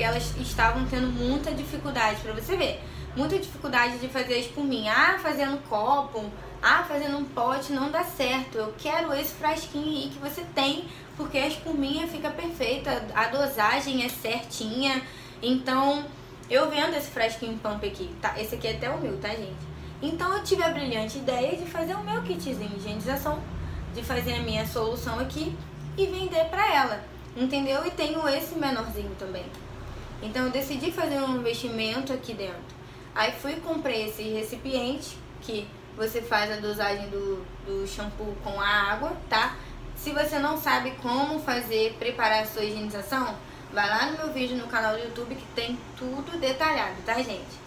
porque elas estavam tendo muita dificuldade, para você ver, muita dificuldade de fazer espuminha. Ah, fazendo copo, ah, fazendo um pote não dá certo. Eu quero esse frasquinho aí que você tem, porque a espuminha fica perfeita, a dosagem é certinha. Então, eu vendo esse frasquinho pump aqui, tá? Esse aqui é até o meu, tá, gente? Então, eu tive a brilhante ideia de fazer o meu kitzinho de higienização, de fazer a minha solução aqui e vender pra ela, entendeu? E tenho esse menorzinho também. Então, eu decidi fazer um investimento aqui dentro. Aí fui e comprei esse recipiente que você faz a dosagem do, do shampoo com a água, tá? Se você não sabe como fazer, preparar a sua higienização, vai lá no meu vídeo no canal do YouTube que tem tudo detalhado, tá, gente?